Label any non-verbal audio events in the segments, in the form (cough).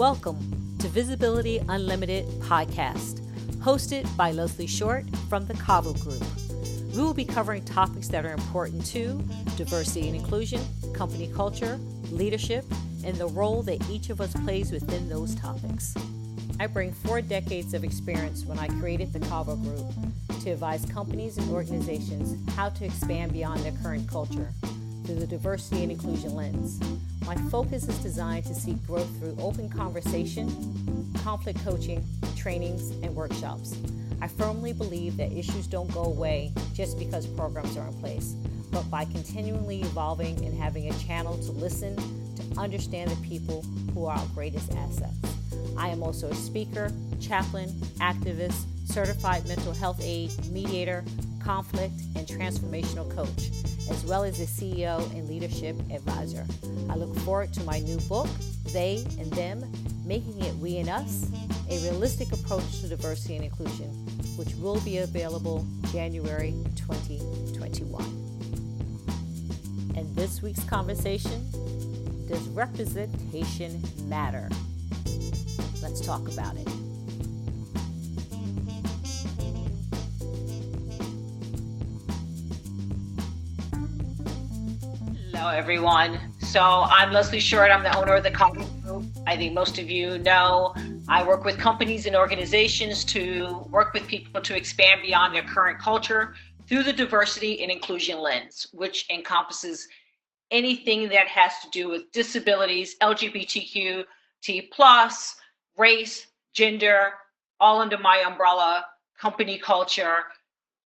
Welcome to Visibility Unlimited podcast, hosted by Leslie Short from the Cavo Group. We will be covering topics that are important to diversity and inclusion, company culture, leadership, and the role that each of us plays within those topics. I bring four decades of experience when I created the Cavo Group to advise companies and organizations how to expand beyond their current culture through the diversity and inclusion lens. My focus is designed to seek growth through open conversation, conflict coaching, trainings, and workshops. I firmly believe that issues don't go away just because programs are in place, but by continually evolving and having a channel to listen, to understand the people who are our greatest assets. I am also a speaker, chaplain, activist, certified mental health aide, mediator, conflict, and transformational coach, as well as a CEO and leadership advisor. I look forward to my new book, They and Them Making It We and Us A Realistic Approach to Diversity and Inclusion, which will be available January 2021. And this week's conversation Does representation matter? Let's talk about it. Hello, everyone. So I'm Leslie Short. I'm the owner of the Cavo Group. I think most of you know I work with companies and organizations to work with people to expand beyond their current culture through the diversity and inclusion lens, which encompasses anything that has to do with disabilities, LGBTQ, T plus, race, gender, all under my umbrella, company culture.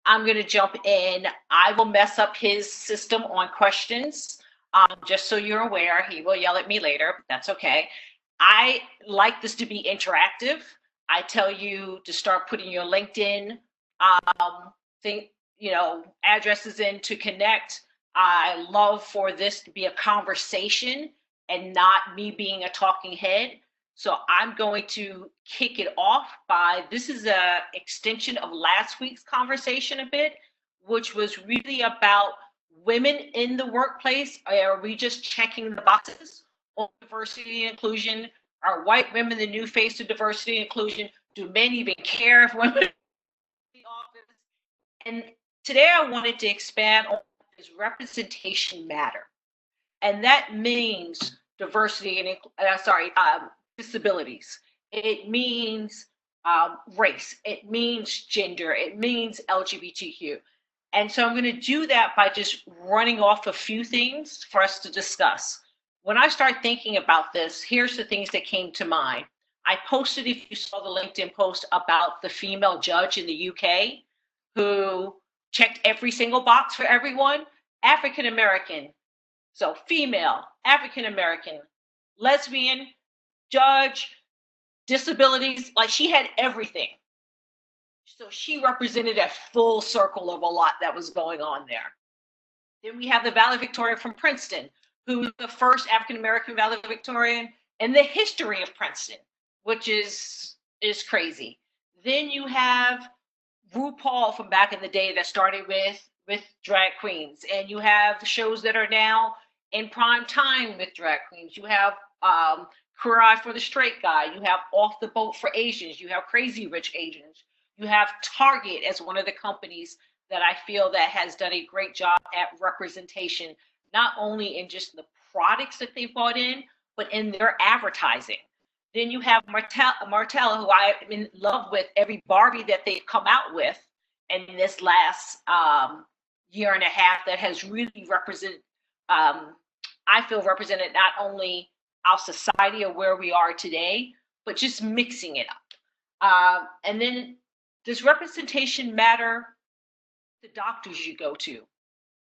I'm going to jump in. I will mess up his system on questions. Um, just so you're aware, he will yell at me later. But that's okay. I like this to be interactive. I tell you to start putting your LinkedIn um, thing, you know, addresses in to connect. I love for this to be a conversation and not me being a talking head. So I'm going to kick it off by this is a extension of last week's conversation a bit, which was really about women in the workplace. Are we just checking the boxes on diversity and inclusion? Are white women the new face of diversity and inclusion? Do men even care if women (laughs) the office? And today I wanted to expand on is representation matter? And that means diversity and uh, sorry, um, disabilities. It means um, race. It means gender. It means LGBTQ. And so I'm going to do that by just running off a few things for us to discuss. When I start thinking about this, here's the things that came to mind. I posted, if you saw the LinkedIn post, about the female judge in the UK who checked every single box for everyone African American, so female, African American, lesbian, judge, disabilities, like she had everything. So she represented a full circle of a lot that was going on there. Then we have the valedictorian from Princeton, who was the first African American valedictorian in the history of Princeton, which is is crazy. Then you have RuPaul from back in the day that started with with drag queens, and you have shows that are now in prime time with drag queens. You have um, Queer Eye for the Straight Guy. You have Off the Boat for Asians. You have Crazy Rich Asians. You have Target as one of the companies that I feel that has done a great job at representation, not only in just the products that they bought in, but in their advertising. Then you have Mattel, Mattel, who I'm in love with every Barbie that they've come out with, in this last um, year and a half, that has really represented. Um, I feel represented not only our society or where we are today, but just mixing it up. Uh, and then does representation matter? The doctors you go to,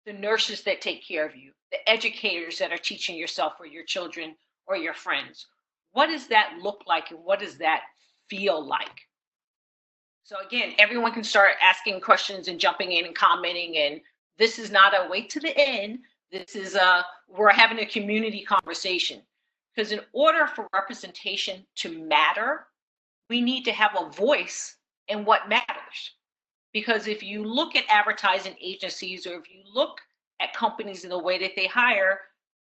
the nurses that take care of you, the educators that are teaching yourself or your children or your friends. What does that look like and what does that feel like? So again, everyone can start asking questions and jumping in and commenting. And this is not a wait to the end. This is a we're having a community conversation. Because in order for representation to matter, we need to have a voice in what matters. Because if you look at advertising agencies or if you look at companies in the way that they hire,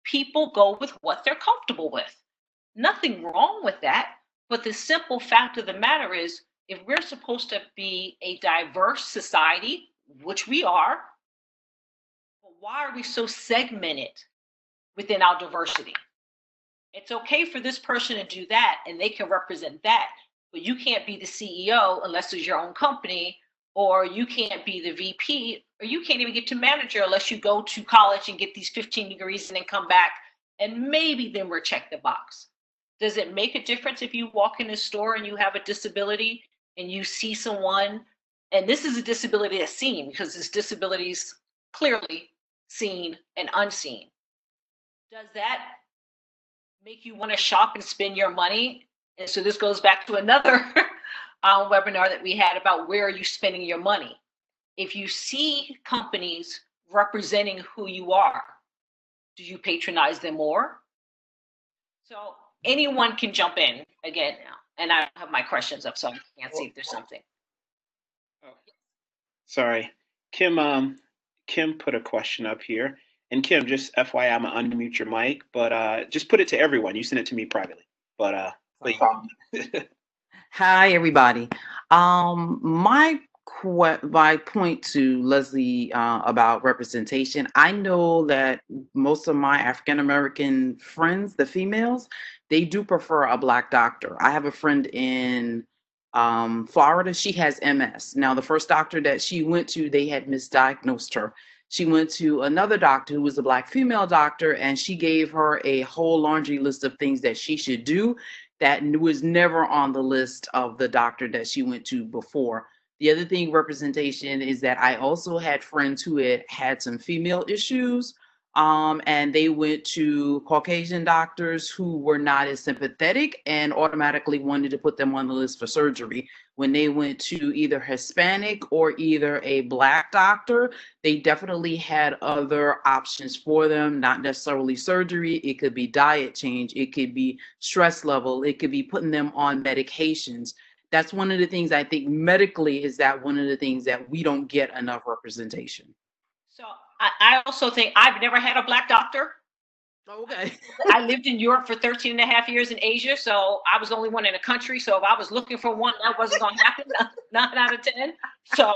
people go with what they're comfortable with. Nothing wrong with that. But the simple fact of the matter is, if we're supposed to be a diverse society, which we are, why are we so segmented within our diversity? It's okay for this person to do that and they can represent that, but you can't be the CEO unless it's your own company, or you can't be the VP, or you can't even get to manager unless you go to college and get these 15 degrees and then come back and maybe then we're check the box. Does it make a difference if you walk in a store and you have a disability and you see someone, and this is a disability that's seen because this disability is clearly seen and unseen. Does that make you want to shop and spend your money? And so this goes back to another (laughs) um, webinar that we had about where are you spending your money. If you see companies representing who you are, do you patronize them more? So anyone can jump in again now. And I have my questions up, so I can't see if there's something. Oh. Sorry. Kim um Kim put a question up here. And Kim, just FYI, I'm gonna unmute your mic, but uh just put it to everyone. You send it to me privately. But uh Hi everybody. Um my my point to Leslie uh, about representation, I know that most of my African American friends, the females, they do prefer a black doctor. I have a friend in um, Florida. She has MS. Now, the first doctor that she went to, they had misdiagnosed her. She went to another doctor who was a black female doctor, and she gave her a whole laundry list of things that she should do that was never on the list of the doctor that she went to before. The other thing, representation, is that I also had friends who had had some female issues um, and they went to Caucasian doctors who were not as sympathetic and automatically wanted to put them on the list for surgery. When they went to either Hispanic or either a Black doctor, they definitely had other options for them, not necessarily surgery. It could be diet change, it could be stress level, it could be putting them on medications. That's one of the things I think medically is that one of the things that we don't get enough representation. So I, also think I've never had a black doctor. Okay. (laughs) I lived in Europe for 13 and a half years in Asia, so I was the only one in the country. So if I was looking for one, that wasn't going to happen. (laughs) Nine out of 10. So,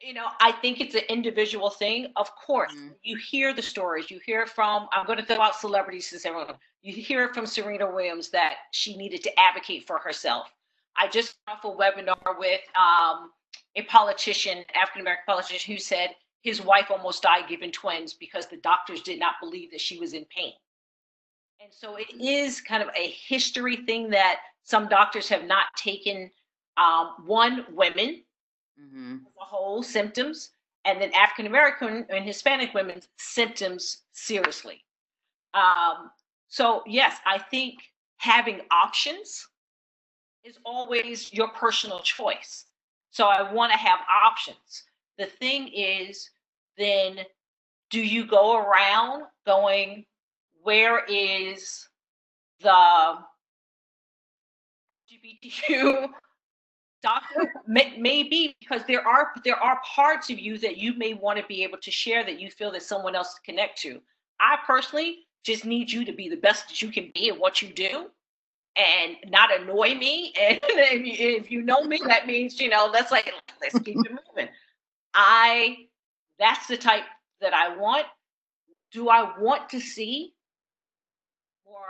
you know, I think it's an individual thing. Of course, mm-hmm. you hear the stories. You hear from, I'm going to throw out celebrities since everyone, you hear from Serena Williams that she needed to advocate for herself. I just off a webinar with um, a politician, African American politician, who said his wife almost died giving twins because the doctors did not believe that she was in pain. And so it is kind of a history thing that some doctors have not taken um, one, women mm-hmm. a whole symptoms, and then African American and Hispanic women's symptoms seriously. Um, so, yes, I think having options is always your personal choice. So, I want to have options. The thing is, then do you go around going, where is the LGBTQ (laughs) doctor? Maybe because there are there are parts of you that you may want to be able to share that you feel that someone else connect to. I personally just need you to be the best that you can be at what you do and not annoy me. (laughs) And if you, if you know me, that means, you know, let's like, let's keep it (laughs) moving. I that's the type that I want. Do I want to see more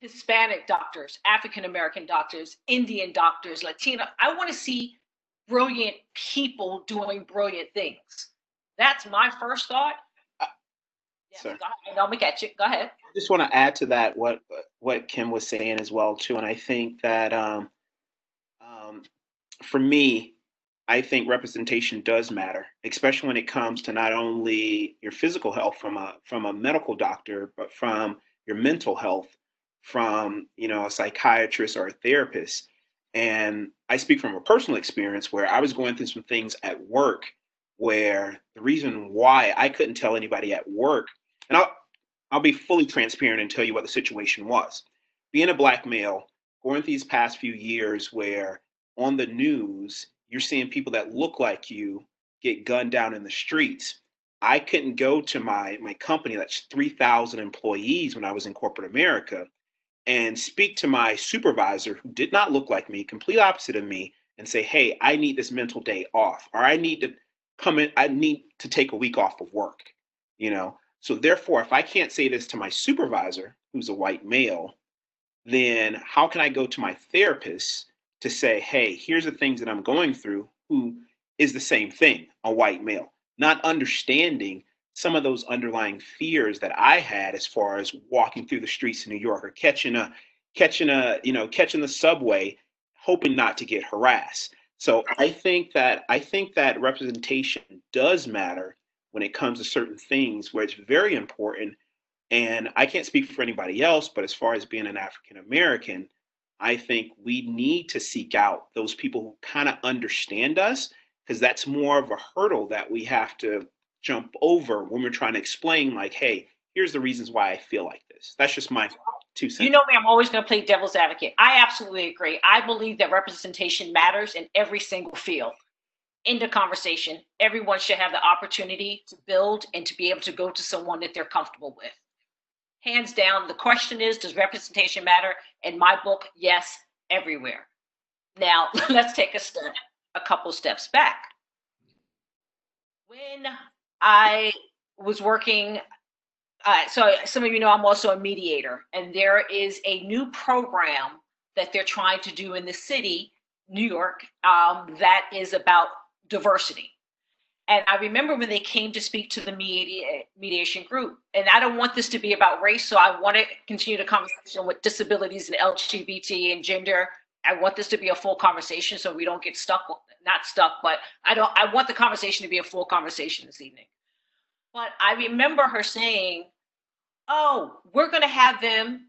Hispanic doctors, African American doctors, Indian doctors, Latino? I want to see brilliant people doing brilliant things. That's my first thought. Uh, yeah. I'll get you. Go ahead. I just want to add to that what what Kim was saying as well too, and I think that um, um, for me, I think representation does matter, especially when it comes to not only your physical health from a from a medical doctor, but from your mental health from you know a psychiatrist or a therapist. And I speak from a personal experience where I was going through some things at work where the reason why I couldn't tell anybody at work, and I'll I'll be fully transparent and tell you what the situation was. Being a black male, going through these past few years where on the news you're seeing people that look like you get gunned down in the streets. I couldn't go to my my company that's 3,000 employees when I was in corporate America and speak to my supervisor who did not look like me, complete opposite of me, and say, hey, I need this mental day off, or I need to come in, I need to take a week off of work, you know? So therefore, if I can't say this to my supervisor, who's a white male, then how can I go to my therapist to say, hey, here's the things that I'm going through, who is the same thing, a white male, not understanding some of those underlying fears that I had as far as walking through the streets in New York or catching a catching a, you know, catching the subway, hoping not to get harassed. So I think that I think that representation does matter when it comes to certain things where it's very important. And I can't speak for anybody else, but as far as being an African American, I think we need to seek out those people who kind of understand us because that's more of a hurdle that we have to jump over when we're trying to explain, like, hey, here's the reasons why I feel like this. That's just my two cents. You know me, I'm always going to play devil's advocate. I absolutely agree. I believe that representation matters in every single field. In the conversation, everyone should have the opportunity to build and to be able to go to someone that they're comfortable with. Hands down, the question is Does representation matter? In my book, yes, everywhere. Now, (laughs) let's take a step, a couple steps back. When I was working. Uh, so some of you know I'm also a mediator, and there is a new program that they're trying to do in the city, New York, um, that is about diversity. And I remember when they came to speak to the media, mediation group, and I don't want this to be about race, so I want to continue the conversation with disabilities and LGBT and gender. I want this to be a full conversation so we don't get stuck, not stuck, but I don't, I want the conversation to be a full conversation this evening. But I remember her saying, oh, we're going to have them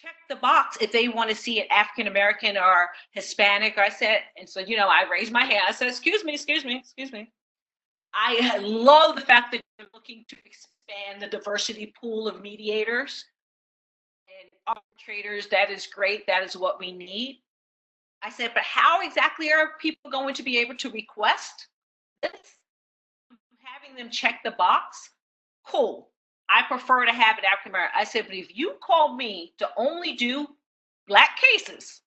check the box if they want to see an African American or Hispanic. I said, and so, you know, I raised my hand. I said, excuse me, excuse me, excuse me. I love the fact that you're looking to expand the diversity pool of mediators and arbitrators. That is great. That is what we need. I said, but how exactly are people going to be able to request this? having them check the box, cool. I prefer to have it African American. I said, but if you call me to only do black cases,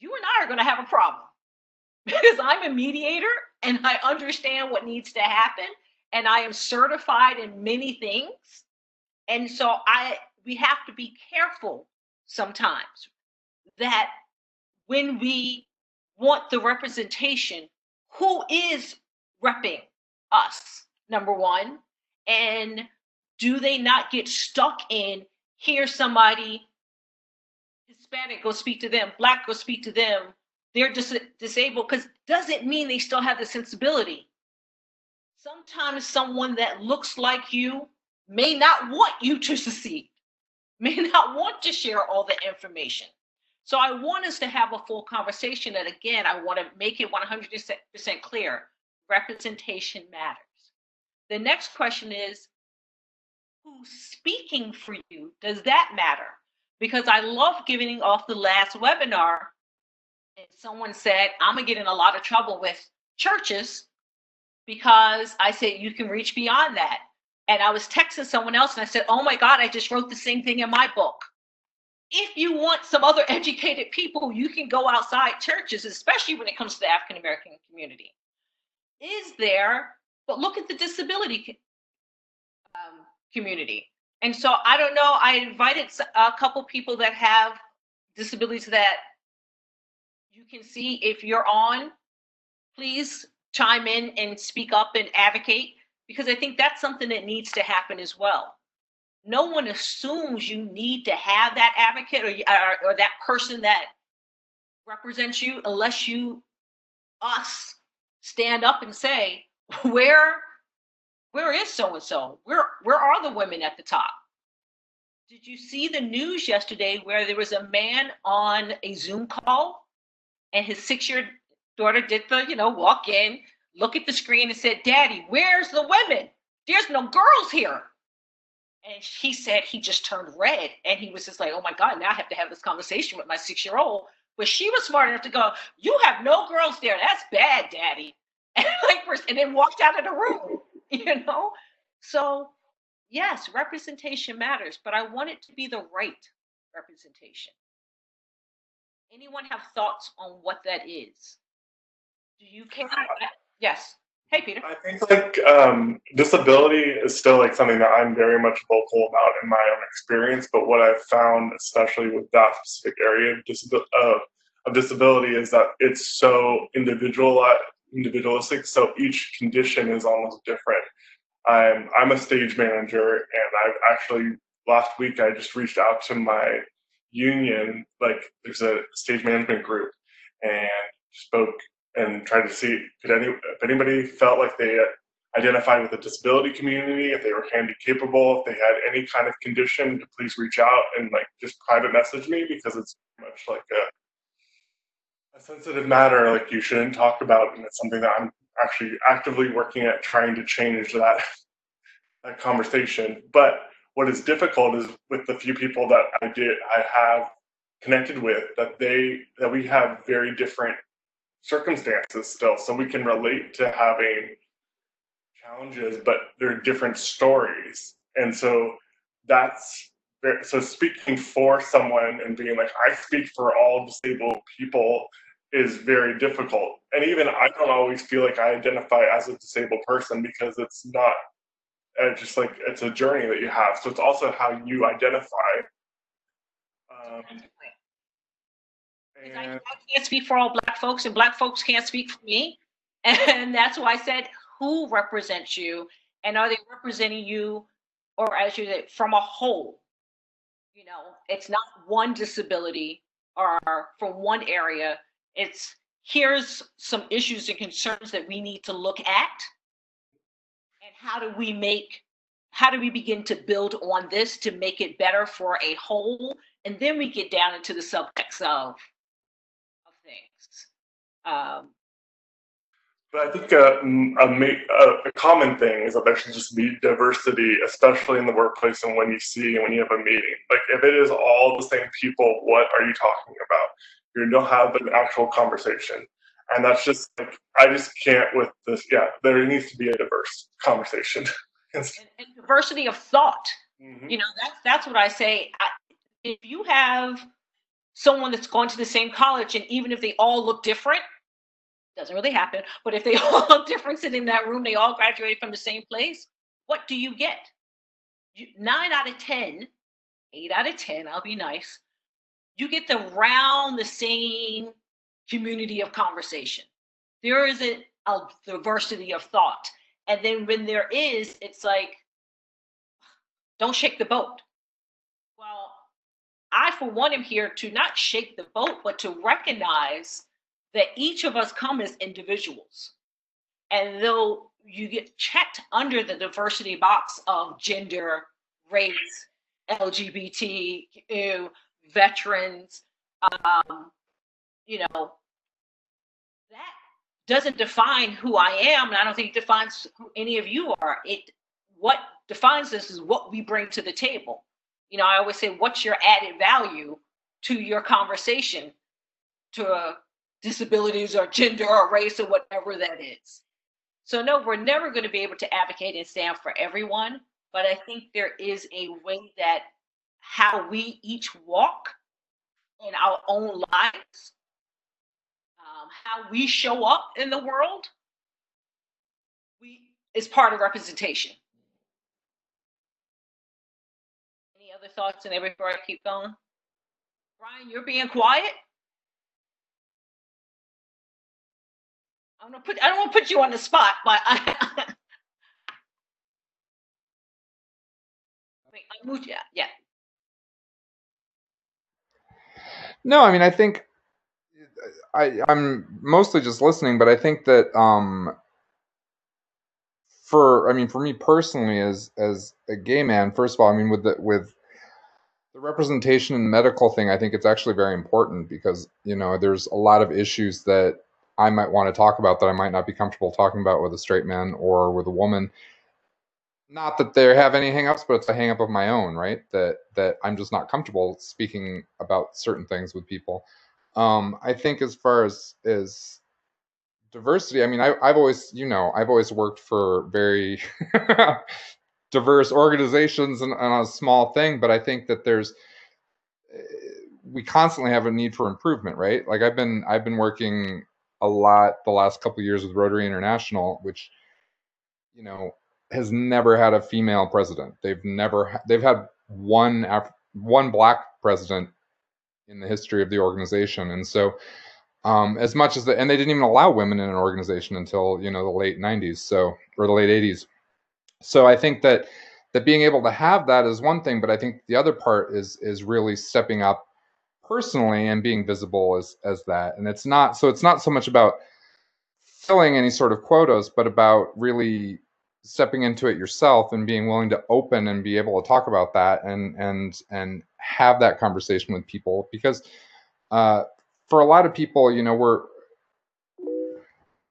you and I are going to have a problem (laughs) because I'm a mediator and I understand what needs to happen and I am certified in many things. And so I we have to be careful sometimes that when we want the representation, who is repping us? number one? And do they not get stuck in hear somebody Hispanic go speak to them, black go speak to them, they're dis- disabled because doesn't mean they still have the sensibility. Sometimes someone that looks like you may not want you to succeed, (laughs) may not want to share all the information. So I want us to have a full conversation. And again, I want to make it 100% clear representation matters. The next question is who's speaking for you? Does that matter? Because I love giving off the last webinar. And someone said, I'm going to get in a lot of trouble with churches because I said, you can reach beyond that. And I was texting someone else and I said, oh my God, I just wrote the same thing in my book. If you want some other (laughs) educated people, you can go outside churches, especially when it comes to the African American community. Is there but look at the disability community. And so I don't know. I invited a couple people that have disabilities that you can see if you're on. Please chime in and speak up and advocate because I think that's something that needs to happen as well. No one assumes you need to have that advocate or, or, or that person that represents you unless you, us, stand up and say, where where is so and so? Where where are the women at the top? Did you see the news yesterday where there was a man on a Zoom call and his six-year daughter did the, you know, walk in, look at the screen and said, Daddy, where's the women? There's no girls here. And he said he just turned red and he was just like, oh my God, now I have to have this conversation with my six-year-old. But she was smart enough to go, You have no girls there. That's bad, Daddy (laughs) and like and then walked out of the room, (laughs) you know? So yes, representation matters, but I want it to be the right representation? Anyone have thoughts on what that is? Do you care? Yes. Hey, Peter. I think like um, disability is still like something that I'm very much vocal about in my own experience. But what I've found, especially with that specific area of, disabil- uh, of disability, is that it's so individual individualistic. So each condition is almost different. I'm I'm a stage manager, and I've actually last week I just reached out to my union, like there's a stage management group, and spoke and tried to see could any if anybody felt like they identified with the disability community, if they were handy capable, if they had any kind of condition, to please reach out and like just private message me because it's much like a, a sensitive matter like you shouldn't talk about and it's something that I'm actually actively working at trying to change that that conversation. But what is difficult is with the few people that I did I have connected with that they that we have very different circumstances still so we can relate to having challenges but they're different stories and so that's so speaking for someone and being like i speak for all disabled people is very difficult and even i don't always feel like i identify as a disabled person because it's not uh, just like it's a journey that you have so it's also how you identify um, I, I can't speak for all black folks, and black folks can't speak for me. (laughs) And that's why I said, who represents you? And are they representing you, or as you say, from a whole? You know, it's not one disability or from one area. It's here's some issues and concerns that we need to look at. And how do we make, how do we begin to build on this to make it better for a whole? And then we get down into the subtext of um, but I think a, a, a, common thing is that there should just be diversity, especially in the workplace and when you see and when you have a meeting. Like if it is all the same people, what are you talking about? You don't have an actual conversation. And that's just like, I just can't with this. Yeah, there needs to be a diverse conversation. (laughs) and, and, diversity of thought. Mm-hmm. You know, that's, that's what I say. I, if you have someone that's gone to the same college and even if they all look different, doesn't really happen. But if they (laughs) all look different sitting in that room, they all graduated from the same place. What do you get? You, nine out of ten, eight out of ten. I'll be nice. You get the round the same community of conversation. There isn't a diversity of thought, and then when there is, it's like, don't shake the boat. Well, I, for one, am here to not shake the boat, but to recognize that each of us come as individuals. And though you get checked under the diversity box of gender, race, LGBT, veterans, um, you know, that doesn't define who I am, and I don't think it defines who any of you are. It what defines this is what we bring to the table. You know, I always say, what's your added value to your conversation to disabilities or gender or race or whatever that is. So, no, we're never going to be able to advocate and stand for everyone, but I think there is a way that how we each walk in our own lives, um, how we show up in the world, we is part of representation. Any other thoughts in there before I keep going? Brian, you're being quiet. I'm gonna put. I don't want to put you on the spot, but I. (laughs) I moved. Yeah, yeah. No, I mean, I think I I'm mostly just listening, but I think that um for I mean for me personally as as a gay man, first of all, I mean with the with the representation and medical thing, I think it's actually very important because you know there's a lot of issues that I might want to talk about that I might not be comfortable talking about with a straight man or with a woman. Not that they have any hangups, but it's a hangup of my own, right? That that I'm just not comfortable speaking about certain things with people. Um, I think as far as as diversity, I mean, I, I've always, you know, I've always worked for very (laughs) diverse organizations and, and a small thing, but I think that there's we constantly have a need for improvement, right? Like I've been I've been working a lot the last couple years with Rotary International, which you know has never had a female president. They've never they've had one Af- one black president in the history of the organization, and so um, as much as the, and they didn't even allow women in an organization until you know the late 90s, so or the late 80s. So I think that that being able to have that is one thing, but I think the other part is is really stepping up personally and being visible as as that. And it's not so it's not so much about filling any sort of quotas, but about really stepping into it yourself and being willing to open and be able to talk about that and and and have that conversation with people because uh, for a lot of people, you know, we're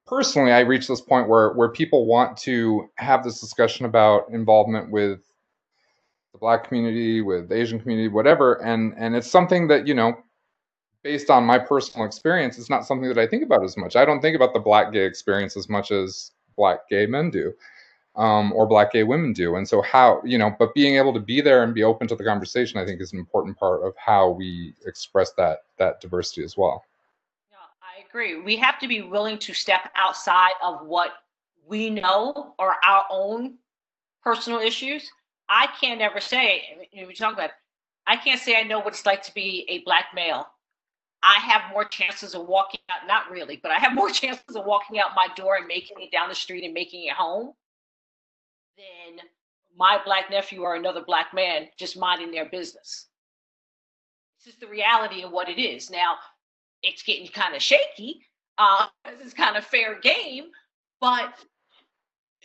personally I reached this point where where people want to have this discussion about involvement with the black community, with the Asian community, whatever, and and it's something that you know, based on my personal experience, it's not something that I think about as much. I don't think about the black gay experience as much as black gay men do. Um, or black gay women do. And so how, you know, but being able to be there and be open to the conversation, I think is an important part of how we express that that diversity as well. Yeah, I agree. We have to be willing to step outside of what we know or our own personal issues I can't ever say, we talk about, I can't say I know what it's like to be a black male. I have more chances of walking out, not really, but I have more (laughs) chances of walking out my door and making it down the street and making it home than my black nephew or another black man just minding their business. This is the reality of what it is. Now, it's getting kind of shaky. Uh, this is kind of fair game, but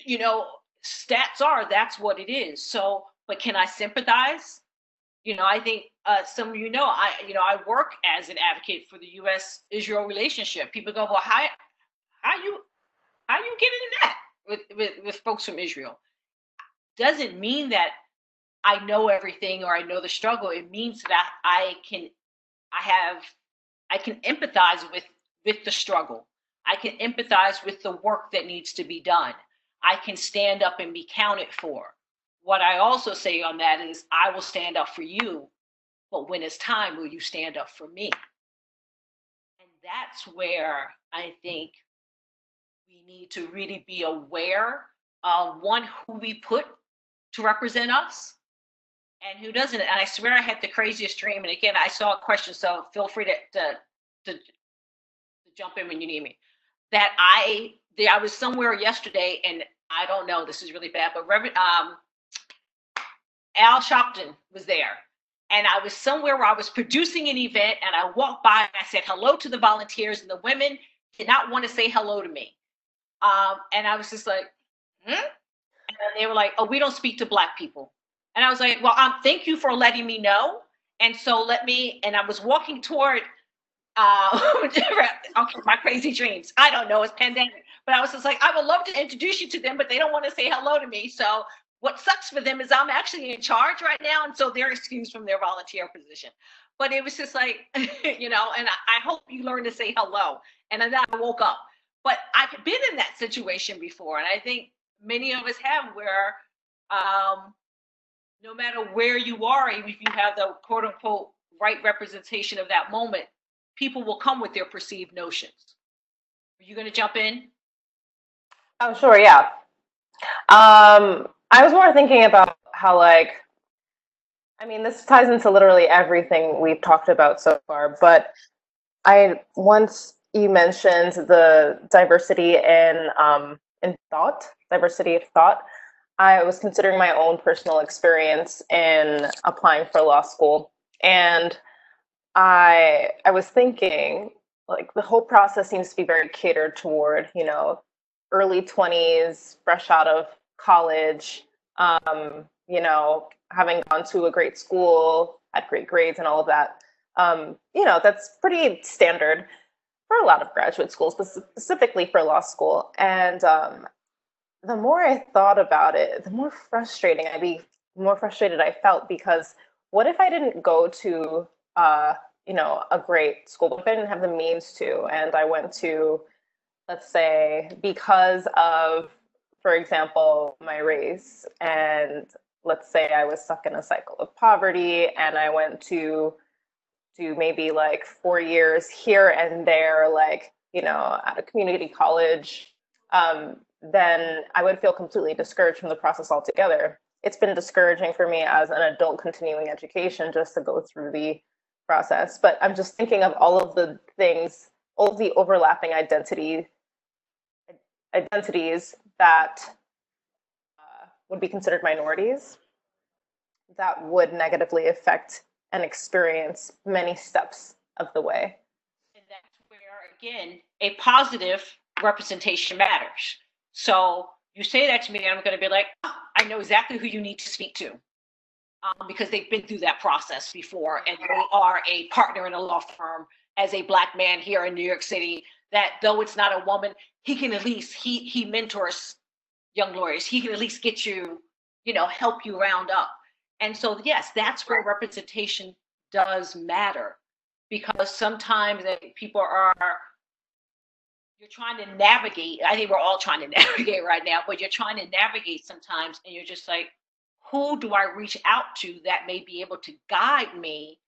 you know, stats are that's what it is. So, but can I sympathize? You know, I think uh, some of you know I you know I work as an advocate for the U.S. Israel relationship. People go, well, how how you how you get into that with, with with folks from Israel? Doesn't mean that I know everything or I know the struggle. It means that I can I have I can empathize with with the struggle. I can empathize with the work that needs to be done. I can stand up and be counted for. What I also say on that is, I will stand up for you, but when it's time, will you stand up for me? And that's where I think we need to really be aware of one, who we put to represent us and who doesn't. And I swear I had the craziest dream. And again, I saw a question, so feel free to, to, to, to jump in when you need me. That I I was somewhere yesterday, and I don't know, this is really bad, but Reverend um, Al Sharpton was there. And I was somewhere where I was producing an event, and I walked by and I said hello to the volunteers, and the women did not want to say hello to me. Um, and I was just like, hmm? And they were like, oh, we don't speak to Black people. And I was like, well, um, thank you for letting me know. And so let me, and I was walking toward uh, (laughs) okay, my crazy dreams. I don't know, it's pandemic. But I was just like, I would love to introduce you to them, but they don't want to say hello to me. So what sucks for them is I'm actually in charge right now. And so they're excused from their volunteer position. But it was just like, (laughs) you know, and I, I hope you learn to say hello. And then I woke up. But I've been in that situation before. And I think many of us have where um, no matter where you are, even if you have the quote unquote right representation of that moment, people will come with their perceived notions. Are you going to jump in? Oh, sure, yeah. Um, I was more thinking about how, like, I mean, this ties into literally everything we've talked about so far, but I once you mentioned the diversity in um, in thought, diversity of thought. I was considering my own personal experience in applying for law school, and I I was thinking like the whole process seems to be very catered toward you know early 20s fresh out of college um, you know having gone to a great school had great grades and all of that. Um, you know that's pretty standard for a lot of graduate schools but specifically for law school. And um, the more i thought about it the more frustrating i be more frustrated i felt because what if i didn't go to uh, you know, a great school, but I didn't have the means to. And I went to, let's say, because of, for example, my race, and let's say I was stuck in a cycle of poverty, and I went to do maybe like four years here and there, like, you know, at a community college, um, then I would feel completely discouraged from the process altogether. It's been discouraging for me as an adult continuing education just to go through the process. But I'm just thinking of all of the things, all of the overlapping identity identities that uh, would be considered minorities that would negatively affect and experience many steps of the way. And that's where, again, a positive representation matters. So you say that to me, and I'm going to be like, oh, I know exactly who you need to speak to. Um, because they've been through that process before and they are a partner in a law firm as a black man here in New York City that though it's not a woman, he can at least he he mentors young lawyers. He can at least get you, you know, help you round up. And so yes, that's where representation does matter because sometimes people are you're trying to navigate. I think we're all trying to (laughs) navigate right now, but you're trying to navigate sometimes and you're just like, who do I reach out to that may be able to guide me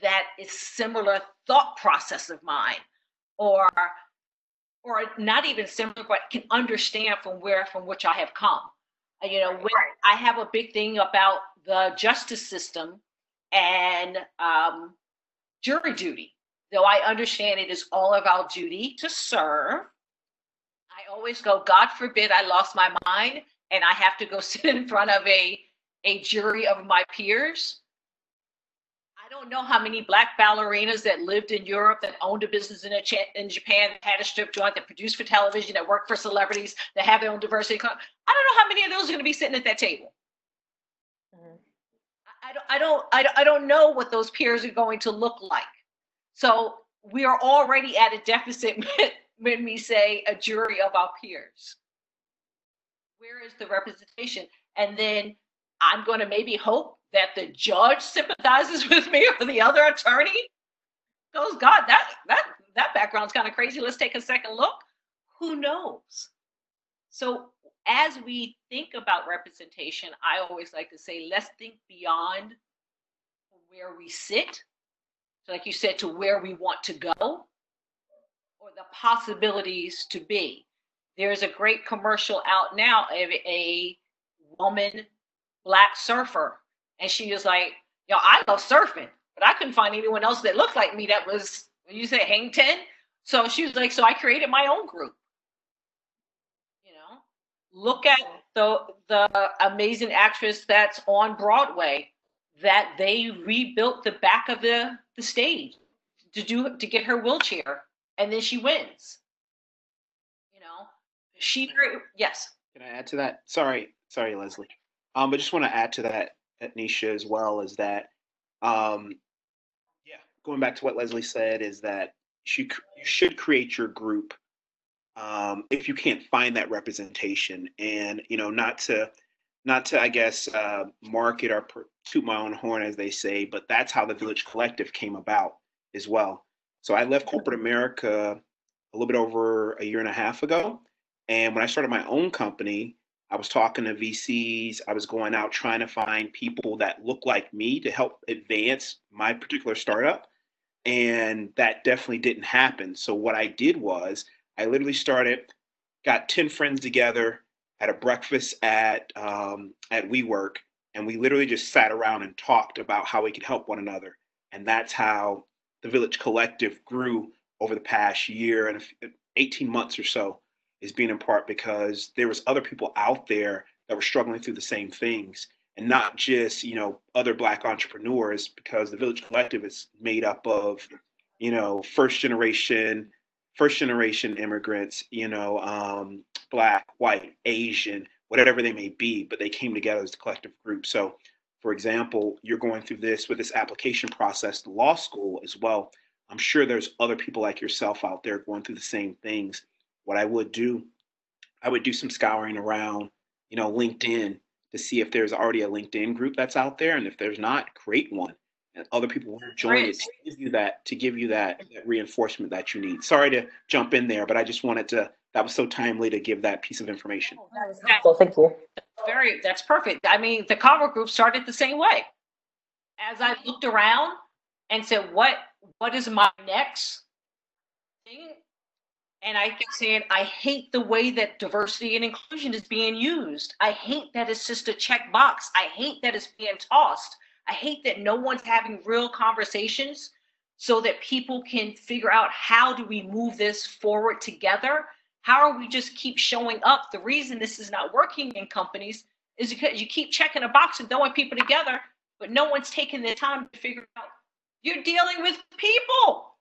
that is similar thought process of mine or or not even similar, but can understand from where from which I have come. Uh, you know, when I have a big thing about the justice system and um, jury duty. Though I understand it is all of our duty to serve, I always go, God forbid I lost my mind and I have to go (laughs) sit in front of a, a jury of my peers I don't know how many black ballerinas that lived in Europe, that owned a business in, a ch- in Japan, that had a strip joint, that produced for television, that worked for celebrities, that have their own diversity. Club. I don't know how many of those are going to be sitting at that table. Mm-hmm. I, I don't, I don't, I don't know what those peers are going to look like. So we are already at a deficit (laughs) when we say a jury of our peers. Where is the representation? And then I'm going to maybe hope that the judge sympathizes (laughs) with me or the other attorney goes, God, that that that background's kind of crazy. Let's take a second look. Who knows? So as we think about representation, I always like to say, let's think beyond where we sit. So, like you said, to where we want to go or the possibilities to be. There's a great commercial out now of a woman black surfer and she was like, yo, I love surfing, but I couldn't find anyone else that looked like me that was, you say hang 10. So she was like, so I created my own group. You know, look at the the amazing actress that's on Broadway that they rebuilt the back of the, the stage to do to get her wheelchair and then she wins. You know, she yes. Can I add to that? Sorry, sorry, Leslie. Um, but just want to add to that Nisha as well is that, um, yeah, going back to what Leslie said is that you, you should create your group um, if you can't find that representation, and you know, not to not to I guess uh, market or toot my own horn as they say, but that's how the Village Collective came about as well. So I left corporate America a little bit over a year and a half ago, and when I started my own company, I was talking to VCs. I was going out trying to find people that look like me to help advance my particular startup. And that definitely didn't happen. So what I did was I literally started, got 10 friends together, had a breakfast at um, at WeWork, and we literally just sat around and talked about how we could help one another. And that's how the Village Collective grew over the past year and 18 months or so is being in part because there was other people out there that were struggling through the same things and not just you know other black entrepreneurs because the village collective is made up of you know first generation first generation immigrants you know um, black white asian whatever they may be but they came together as a collective group so for example you're going through this with this application process to law school as well i'm sure there's other people like yourself out there going through the same things what I would do, I would do some scouring around, you know, LinkedIn to see if there's already a LinkedIn group that's out there, and if there's not, create one. And other people want to join it to give you that to give you that, that reinforcement that you need. Sorry to jump in there, but I just wanted to. That was so timely to give that piece of information. Oh, that was helpful. Thank you. Very. That's perfect. I mean, the Cavo group started the same way. As I looked around and said, "What what is my next thing? And I kept saying, I hate the way that diversity and inclusion is being used. I hate that it's just a check box. I hate that it's being tossed. I hate that no one's having real conversations so that people can figure out how do we move this forward together? How are we just keep showing up? The reason this is not working in companies is because you keep checking a box and throwing people together, but no one's taking the time to figure out you're dealing with people. (laughs)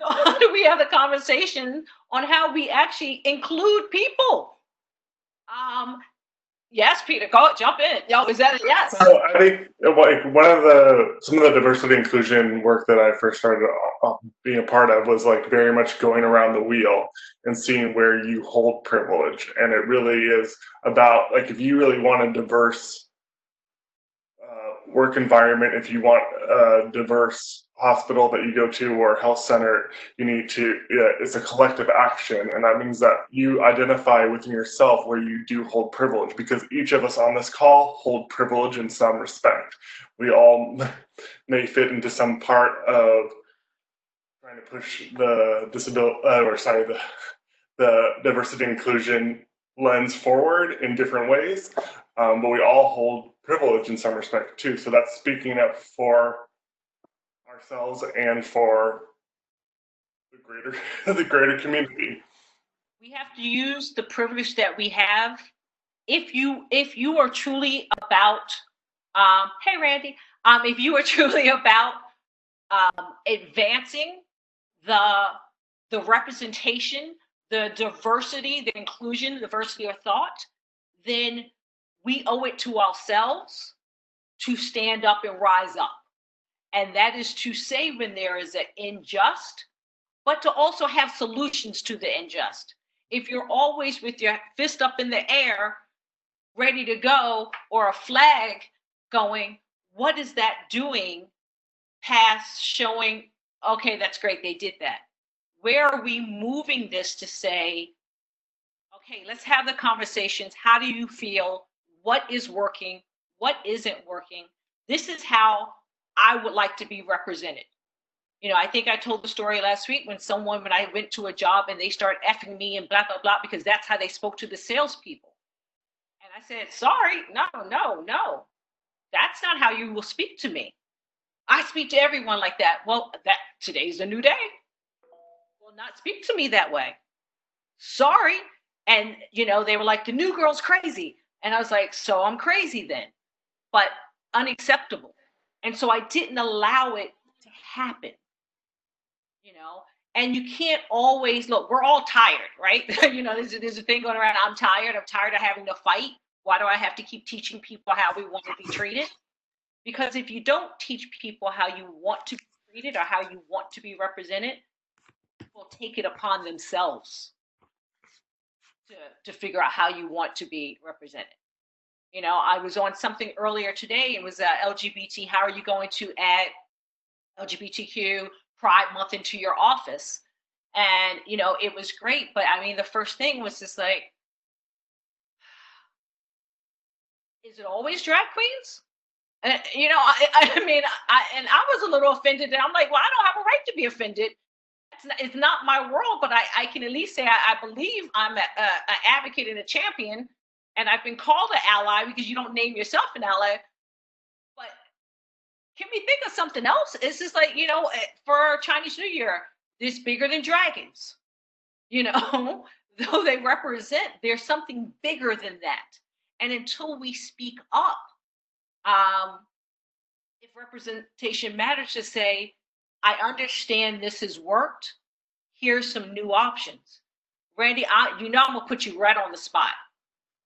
So how do we have a conversation on how we actually include people? Um, yes, Peter, go jump in. Yo, is that a yes? So I think like one of the some of the diversity inclusion work that I first started uh, being a part of was like very much going around the wheel and seeing where you hold privilege, and it really is about like if you really want a diverse uh, work environment, if you want a diverse hospital that you go to or health center, you need to, yeah, it's a collective action. And that means that you identify within yourself where you do hold privilege because each of us on this call hold privilege in some respect. We all (laughs) may fit into some part of trying to push the disability, uh, or sorry, the, the diversity inclusion lens forward in different ways. Um, but we all hold privilege in some respect too. So that's speaking up for ourselves and for the greater (laughs) the greater community. We have to use the privilege that we have. If you if you are truly about, um, hey Randy, um, if you are (laughs) truly about um, advancing the the representation, the diversity, the inclusion, diversity of thought, then we owe it to ourselves to stand up and rise up and that is to say when there is an unjust, but to also have solutions to the unjust. If you're always with your fist up in the air, ready to go, or a flag going, what is that doing past showing, okay, that's great, they did that? Where are we moving this to say, okay, let's have the conversations. How do you feel? What is working? What isn't working? This is how I would like to be represented. You know, I think I told the story last week when someone, when I went to a job and they started effing me and blah, blah, blah, because that's how they spoke to the salespeople. And I said, sorry, no, no, no. That's not how you will speak to me. I speak to everyone like that. Well, that today's a new day. Will not speak to me that way. Sorry. And you know, they were like, the new girl's crazy. And I was like, so I'm crazy then. But unacceptable. And so I didn't allow it to happen. You know, and you can't always look, we're all tired, right? (laughs) you know, there's, there's a thing going around, I'm tired, I'm tired of having to fight. Why do I have to keep teaching people how we want to be treated? Because if you don't teach people how you want to be treated or how you want to be represented, people take it upon themselves to, to figure out how you want to be represented. You know, I was on something earlier today. It was uh, LGBT. How are you going to add LGBTQ Pride Month into your office? And you know, it was great. But I mean, the first thing was just like, is it always drag queens? And, you know, I, (laughs) I mean, I, and I was a little offended. And I'm like, well, I don't have a right to be offended. It's not, it's my world, but I, I can at least say I, I believe I'm an advocate and a champion and I've been called an ally because you don't name yourself an ally. But can we think of something else? It's just like, you know, eh, for Chinese New Year, this bigger than dragons. You (laughs) know, though they represent, there's something bigger than that. And until we speak up, um, if representation matters, to say, I understand this has worked. Here's some new options. Randy, I, you know I'm gonna put you right on the spot.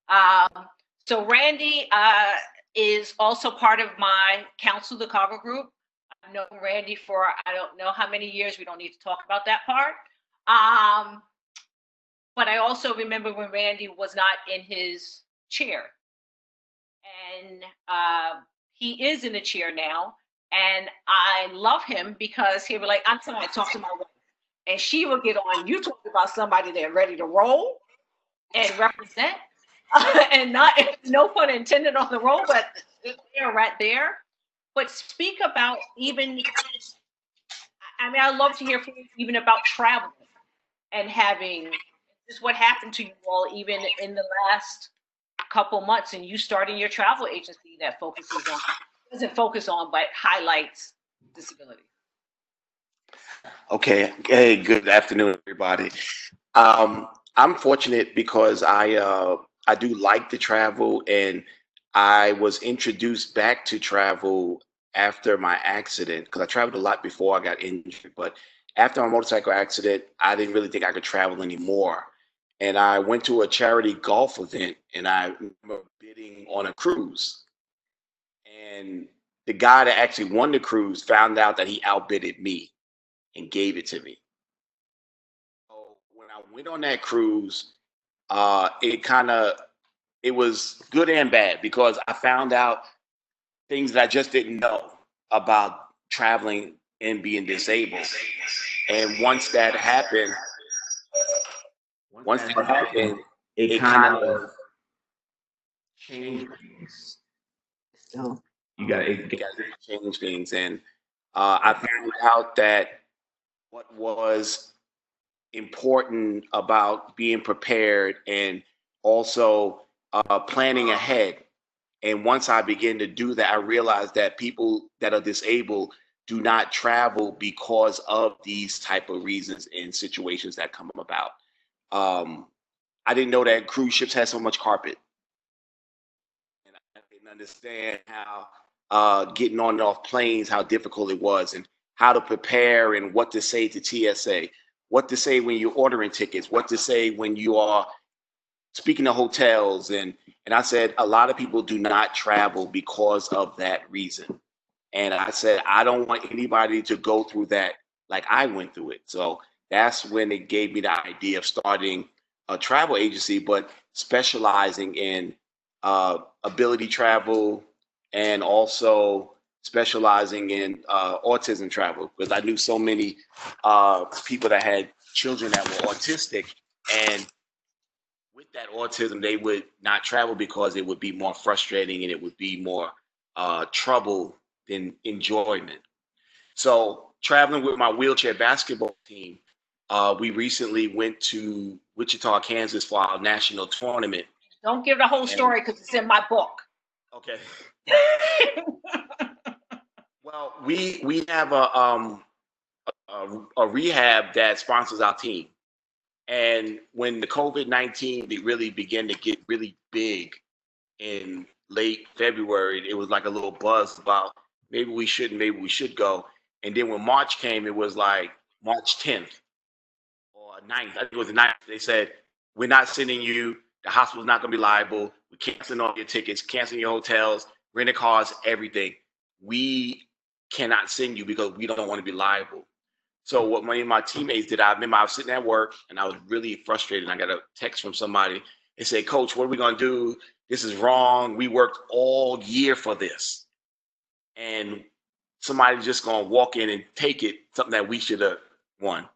Um, so Randy uh, is also part of my Council the Cavo Group. I've known Randy for I don't know how many years. We don't need to talk about that part. Um, but I also remember when Randy was not in his chair, and uh, he is in the chair now. And I love him because he'll be like, "I'm trying to talk to my wife," and she will get on. You talk about somebody that's ready to roll and represent (laughs) and not (laughs) no pun intended on the roll, but they're right there. But speak about even I mean, I'd love to hear from you even about traveling and having just what happened to you all even in the last couple months and you starting your travel agency that focuses on doesn't focus on but highlights disability. Okay. Hey, good afternoon, everybody. Um, I'm fortunate because I uh, I do like to travel, and I was introduced back to travel after my accident because I traveled a lot before I got injured. But after my motorcycle accident, I didn't really think I could travel anymore. And I went to a charity golf event, and I remember bidding on a cruise. And the guy that actually won the cruise found out that he outbidded me and gave it to me. So when I went on that cruise, uh, it kind of it was good and bad because I found out things that I just didn't know about traveling and being disabled. And once that happened, once that happened, it kind of changed things. So You got to change things, and uh, I found out that what was important about being prepared and also uh, planning ahead. And once I began to do that, I realized that people that are disabled do not travel because of these type of reasons and situations that come about. Um, I didn't know that cruise ships had so much carpet, and I didn't understand how uh, getting on and off planes, how difficult it was, and how to prepare and what to say to TSA, what to say when you're ordering tickets, what to say when you are speaking to hotels and and I said a lot of people do not travel because of that reason. And I said I don't want anybody to go through that like I went through it. So that's when it gave me the idea of starting a travel agency, but specializing in uh, ability travel and also specializing in uh, autism travel because I knew so many uh, people that had children that were autistic and with that autism they would not travel because it would be more frustrating and it would be more uh, trouble than enjoyment. So traveling with my wheelchair basketball team, uh, we recently went to Wichita, Kansas for our national tournament. Don't give the whole story because it's in my book. Okay. Well, we we have a um a, a rehab that sponsors our team, and when the COVID nineteen really began to get really big in late February, it was like a little buzz about maybe we shouldn't, maybe we should go. And then when March came, it was like March 10th or 9th. I think it was the 9th. They said, We're not sending you, the hospital's not gonna be liable, we're canceling all your tickets, canceling your hotels, renting cars, everything. We cannot send you because we don't want to be liable. So what many of my teammates did, I remember I was sitting at work and I was really frustrated. I got a text from somebody and said, Coach, what are we gonna do? This is wrong. We worked all year for this. And somebody's just gonna walk in and take it, something that we should have won.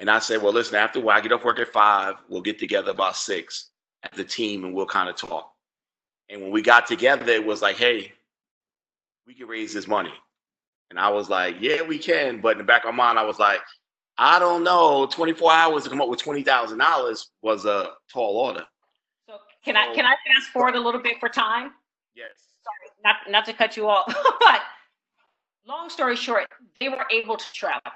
And I said, Well, listen, after a while, I get off work at five, we'll get together about six as a team and we'll kind of talk. And when we got together, it was like, hey, we can raise this money. And I was like, yeah, we can. But in the back of my mind, I was like, I don't know. 24 hours to come up with $20,000 was a tall order. So can I can I fast forward a little bit for time? Yes. Sorry, not not to cut you off, (laughs) but long story short, they were able to travel,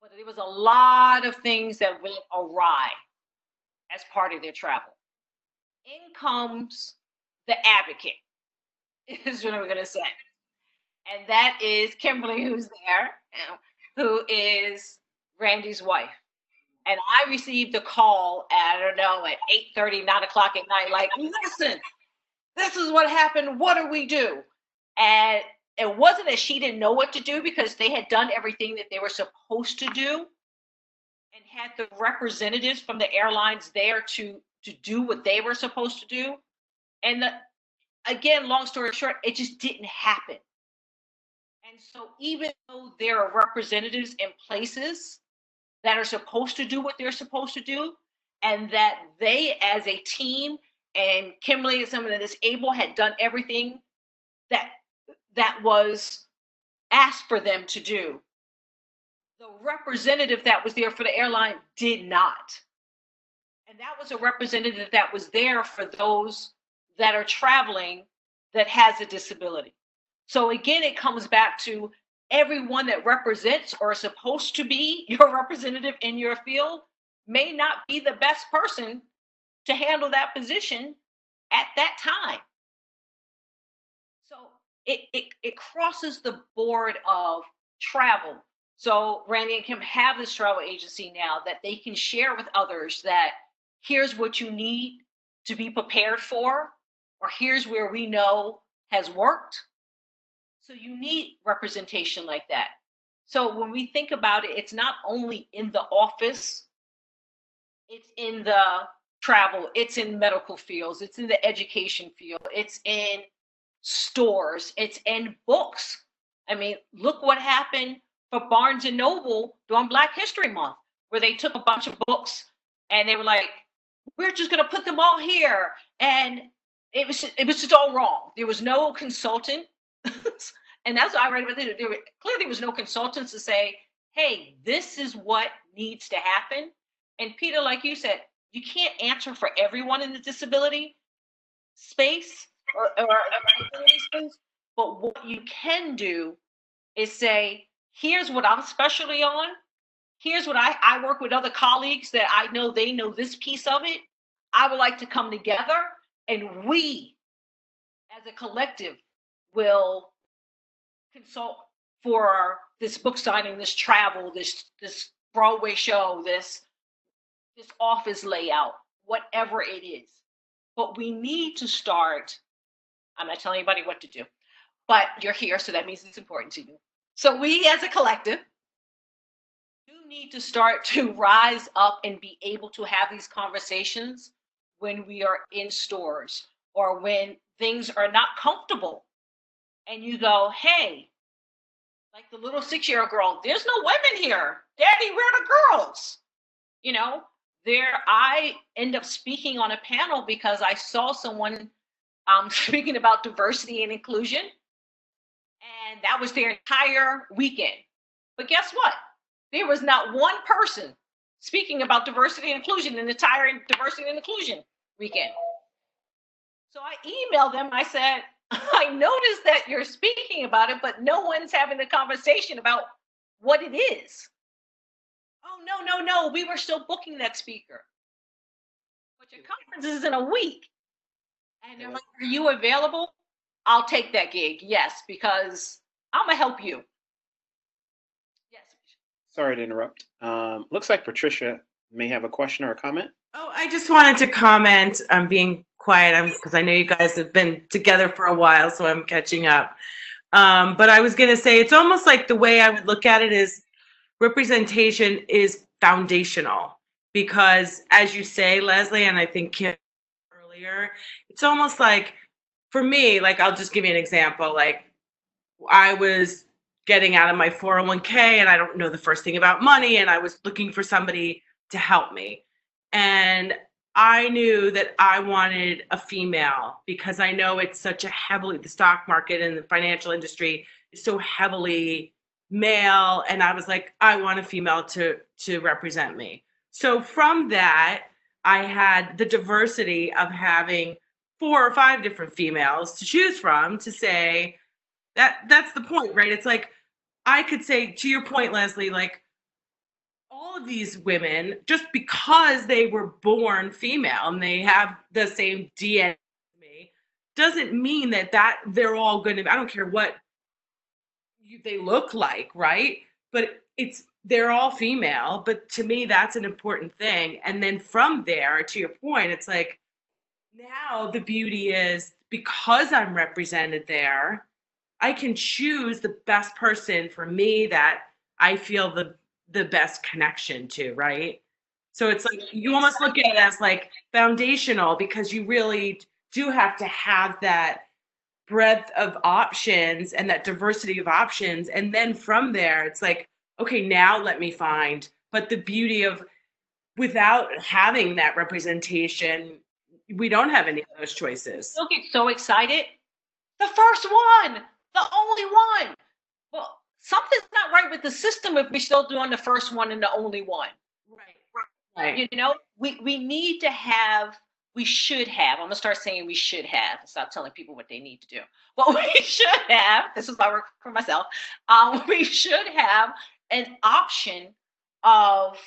but there was a lot of things that went awry as part of their travel. In comes the advocate, (laughs) is what I'm going to say, and that is Kimberly, who's there, who is Randy's wife. And I received a call at, I don't know, at 8 30, 9 o'clock at night, like, listen, this is what happened. What do we do? And it wasn't that she didn't know what to do because they had done everything that they were supposed to do and had the representatives from the airlines there to to do what they were supposed to do. And the, again, long story short, it just didn't happen. And so even though there are representatives in places that are supposed to do what they're supposed to do, and that they as a team and Kimberly and someone that is able had done everything that that was asked for them to do. The representative that was there for the airline did not. And that was a representative that was there for those that are traveling that has a disability. So again, it comes back to everyone that represents or is supposed to be (laughs) your representative in your field may not be the best person to handle that position at that time. So it, it, it crosses the board of travel. So Randy and Kim have this travel agency now that they can share with others that here's what you need to be prepared for, or here's where we know has worked. So you need representation like that. So when we think about it, it's not only in the office, it's in the travel, it's in medical fields, it's in the education field, it's in stores, it's in books. I mean, look what happened for Barnes and Noble during Black History Month, where they took a bunch of books and they were like, we're just going to put them all here. And it was it was just all wrong. There was no consultant, (laughs) and that's what I read about it. There were, clearly there was no consultants to say, "Hey, this is what needs to happen." And Peter, like you said, you can't answer for everyone in the disability space or, or, or space, but what you can do is say, "Here's what I'm specially on here's what I, I work with other colleagues that I know they know this piece of it. I would like to come together and we as a collective will consult for this book signing, this travel, this this Broadway show, this this office layout, whatever it is. But we need to start. I'm not telling anybody what to do, but you're here, so that means it's important to you. So we as a collective do need to start to rise up and be able to have these conversations when we are in stores or when things are not comfortable. And you go, hey, like the little six year old girl, there's no women here. Daddy, where are the girls? You know, there I end up speaking on a panel because I saw someone um, (laughs) speaking about diversity and inclusion. And that was their entire weekend. But guess what? There was not one person speaking about diversity and inclusion in the entire diversity and inclusion weekend. So I emailed them. I said, (laughs) I noticed that you're speaking about it, but no one's having a conversation about what it is. Oh, no, no, no. We were still booking that speaker. But your conference is in a week. And they're like, Are you available? I'll take that gig. Yes, because I'm going to help you. Yes. Sorry to interrupt. Um, looks like Patricia may have a question or a comment. Oh, I just wanted to comment. I'm being quiet because I know you guys have been together for a while, so I'm catching up. Um, but I was going to say it's almost like the way I would look at it is representation is foundational because, as you say, Leslie, and I think Kim earlier, it's almost like for me, like I'll just give you an example. Like I was getting out of my 401k and I don't know the first thing about money and I was looking for somebody to help me. And I knew that I wanted a female because I know it's such a heavily the stock market and the financial industry is so heavily male and I was like I want a female to to represent me. So from that I had the diversity of having four or five different females to choose from to say that that's the point right it's like i could say to your point leslie like of these women just because they were born female and they have the same dna doesn't mean that that they're all going to i don't care what they look like right? But it's they're all female but to me that's an important thing. And then from there to your point it's like now the beauty is because i'm represented there I can choose the best person for me that I feel the the best connection to, right? So it's like you almost look at it as like foundational because you really do have to have that breadth of options and that diversity of options. And then from there, it's like, okay, now let me find. But the beauty of without having that representation, we don't have any of those choices. Still get so excited. The first one, the only one. Well, something's not right with the system if we're still doing the first one and the only one? Right. Right. You know, we, we need to have, we should have, I'm gonna start saying we should have, stop telling people what they need to do. What (laughs) we should have, this is my work for myself, um, (laughs) we should have an option of,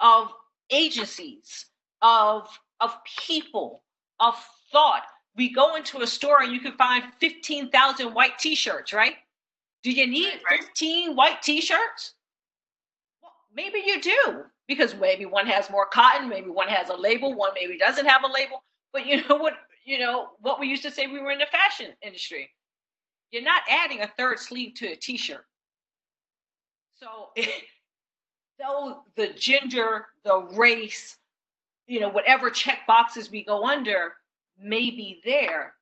of agencies, of, of people, of thought. We go into a store and you can find 15,000 white t-shirts, right? Do you need Right. 15 white t-shirts? Well, maybe you do because maybe one has more cotton, maybe one has a label, one maybe doesn't have a label. But you know what? You know what we used to say we were in the fashion industry. You're not adding a third sleeve to a t-shirt. So, (laughs) though the gender, the race, you know, whatever check boxes we go under may be there,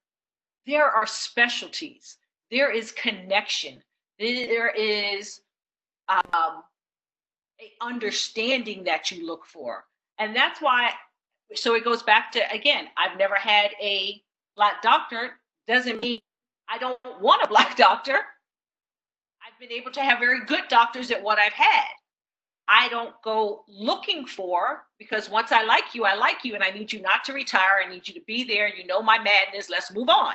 there are specialties. There is connection. There is um, a understanding that you look for, and that's why. So it goes back to again. I've never had a black doctor. Doesn't mean I don't want a black (laughs) doctor. I've been able to have very good doctors at what I've had. I don't go looking for because once I like you, I like you, and I need you not to retire. I need you to be there. You know my madness. Let's move on.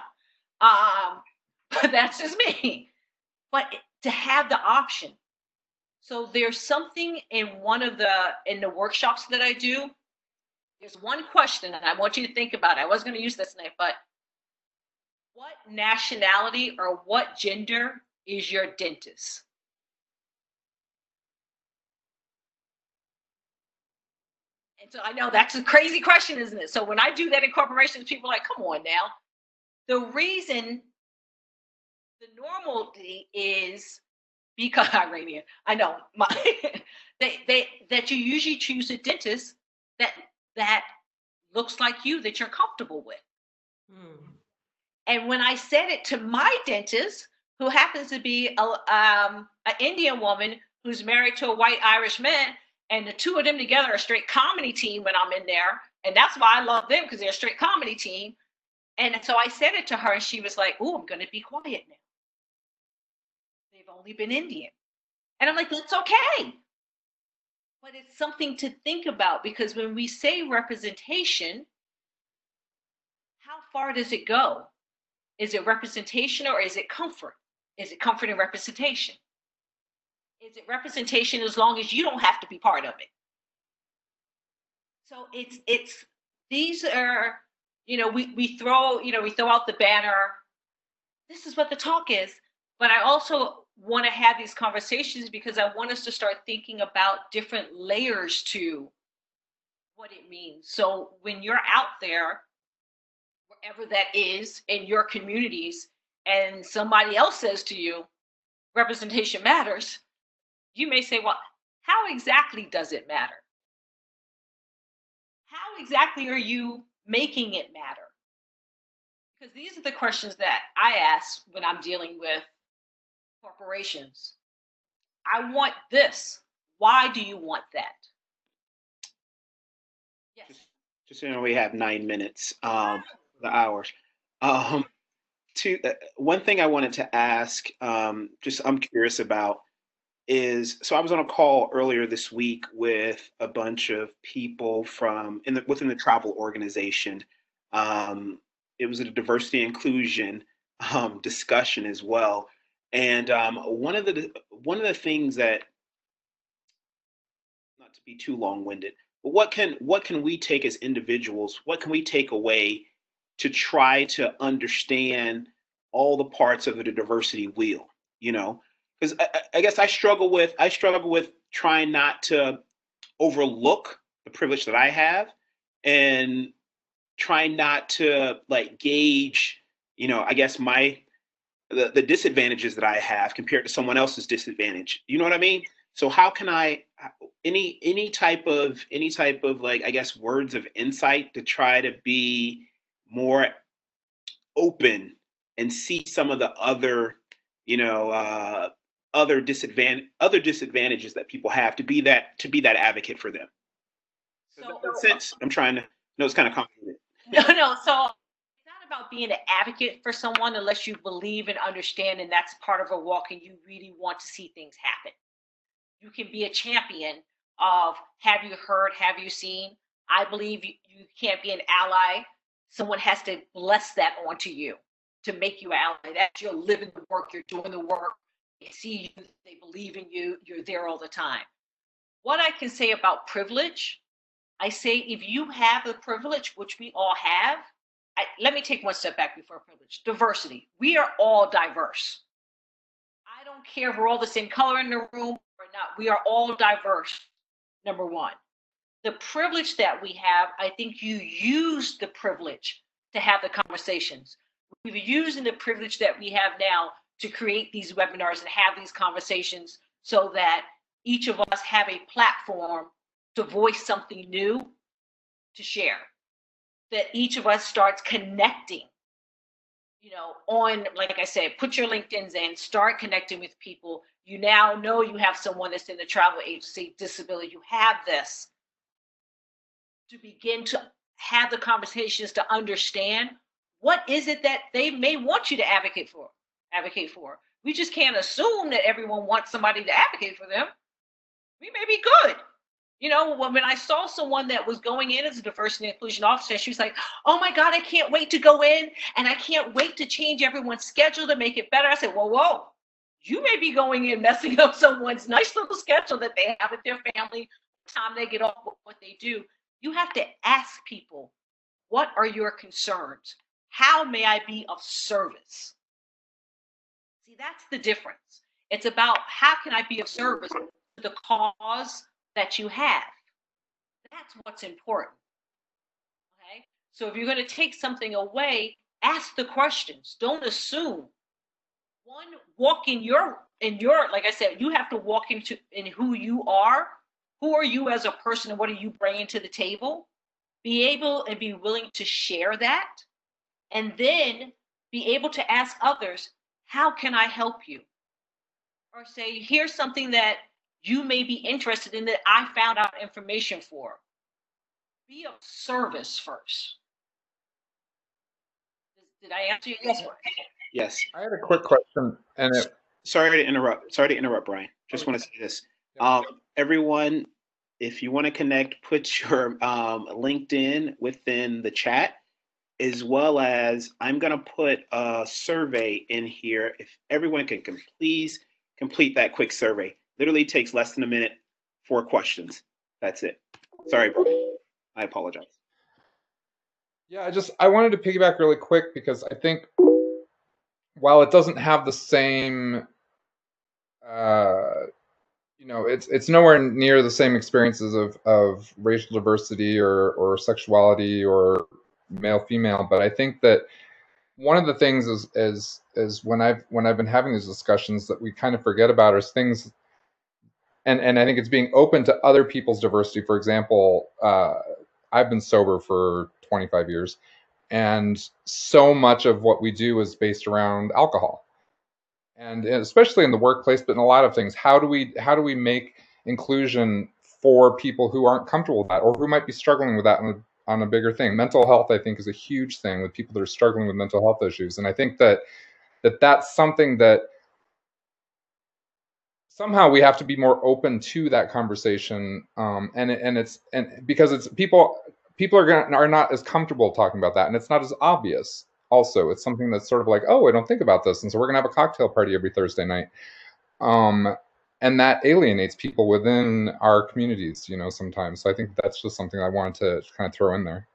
Um, (laughs) but that's just me. But to have the option. So there's something in one of the in the workshops that I do. There's one question, and I want you to think about. It. I was going to use this tonight, but what nationality or what gender is your dentist? And so I know that's a crazy question, isn't it? So when I do that in corporations, people are like, come on now. The reason the normality is because (laughs) Iranian, I know my (laughs) they they that you usually choose a dentist that that looks like you that you're comfortable with. Hmm. And when I said it to my dentist, who happens to be a um, an Indian woman who's married to a white Irish man, and the two of them together are a straight comedy team when I'm in there, and that's why I love them because they're a straight comedy team. And so I said it to her, and she was like, "Oh, I'm going to be quiet now." Only been Indian, and I'm like, "That's okay." But it's something to think about because when we say representation, how far does it go? Is it representation or is it comfort? Is it comfort and representation? Is it representation as long as you don't have to be part of it? So it's it's these are you know we we throw you know we throw out the banner. This is what the talk is, but I also want to have these conversations because I want us to start thinking about different layers to what it means. So when you're out there wherever that is in your communities and somebody else says to you representation matters you may say well how exactly does it matter how exactly are you making it matter because these are the questions that i ask when i'm dealing with corporations. I want this. Why do you want that? Yes. Just so you know, we have nine minutes, um, the hours. Um, two, uh, one thing I wanted to ask, um, just I'm curious about is, so I was on a call earlier this week with a bunch of people from in the within the travel organization. Um, it was a diversity inclusion um, discussion as well, and um, one of the one of the things that not to be too long-winded but what can what can we take as individuals what can we take away to try to understand all the parts of the diversity wheel you know? Because I, I- guess i struggle with i struggle with trying not to overlook the privilege that i have and trying not to like gauge you know i guess my the, the disadvantages that i have compared to someone else's disadvantage. You know what i mean? So how can i any any type of any type of like i guess words of insight to try to be more open and see some of the other you know uh other disadvantage other disadvantages that people have to be that to be that advocate for them? So- that make sense? I'm trying to no it's kind of complicated. (laughs) No, no. So about being an advocate for someone unless you believe and understand and that's part of a walk and you really want to see things happen. You can be a champion of have you heard, have you seen? I believe you, you can't be an ally. Someone has to bless that onto you to make you an ally. That you're living the work, you're doing the work. They see you, they believe in you, you're there all the time. What I can say about privilege, I say if you have the privilege, which we all have, I, let me take one step back before privilege. Diversity. We are all diverse. I don't care if we're all the same color in the room or not. We are all diverse. Number one. The privilege that we have, I think you use the privilege to have the conversations. We're using the privilege that we have now to create these webinars and have these conversations so that each of us have a platform to voice something new to share that each of us starts connecting you know on like i said put your linkedins in start connecting with people. You now know you have someone that's in the travel agency disability you have this. To begin to have the conversations to understand what is it that they may want you to advocate for advocate for. We just can't assume that everyone wants somebody to advocate for them. We may be good you know, when I saw someone that was going in as a diversity and inclusion officer, she was like, "Oh my God, I can't wait to go in, and I can't wait to change everyone's schedule to make it better." I said, "Whoa, whoa, you may be going in messing up someone's nice little schedule that they have with their family, time they get off, what they do. You have to ask people, what are your concerns? How may I be of service?" See, that's the difference. It's about how can I be of service to the cause that you have. That's what's important. Okay. So if you're going to take something away, ask the questions. Don't assume. One, walk in your in your like I said, you have to walk into in who you are. Who are you as a person, and what are you bringing to the table? Be able and be willing to share that, and then be able to ask others, "How can I help you?" Or say, "Here's something that you may be interested in that I found out information for. Be of service first. Did I answer you? Yes. Yes. I had a quick question, and it, Sorry to interrupt. Sorry to interrupt, Brian. Just want to say this. Um, everyone, if you want to connect, put your um, LinkedIn within the chat, as well as I'm going to put a survey in here. If everyone can, can please complete that quick survey. Literally takes less than a minute, four questions. That's it. Sorry. I apologize. Yeah, I just I wanted to piggyback really quick because I think while it doesn't have the same uh you know, it's it's nowhere near the same experiences of of racial diversity or or sexuality or male female, but I think that one of the things is is is when I've when I've been having these discussions that we kind of forget about is things and and I think it's being open to other people's diversity. For example, uh, I've been sober for 25 years, and so much of what we do is based around alcohol, and especially in the workplace, but in a lot of things. How do we how do we make inclusion for people who aren't comfortable with that, or who might be struggling with that on a, on a bigger thing? Mental health, I think, is a huge thing with people that are struggling with mental health issues, and I think that that that's something that somehow we have to be more open to that conversation um, and and it's and because it's people people are gonna are not as comfortable talking about that and it's not as obvious also. It's something that's sort of like oh i don't think about this and so we're gonna have a cocktail party every thursday night. Um, and that alienates people within our communities you know sometimes. So i think that's just something i wanted to kind of throw in there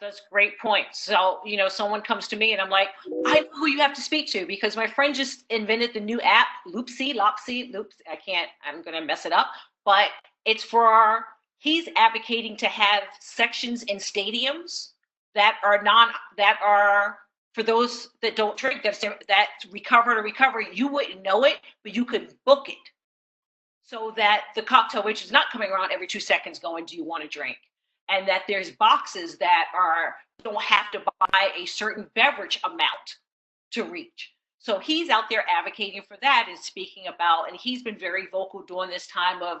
that's great point. So, you know, someone comes to me and I'm like, I know who you have to speak to because my friend just invented the new app, Loopsy, Lopsy, Loops. I can't, I'm going to mess it up, but it's for our, he's advocating to have sections in stadiums that are non, that are for those that don't drink, that's, that recover to recovery. You wouldn't know it, but you could book it so that the cocktail, which is not coming around every two seconds going, do you want to drink? And that there's boxes that are don't have to buy a certain beverage amount to reach. So he's out there advocating for that and speaking about, and he's been very vocal during this time of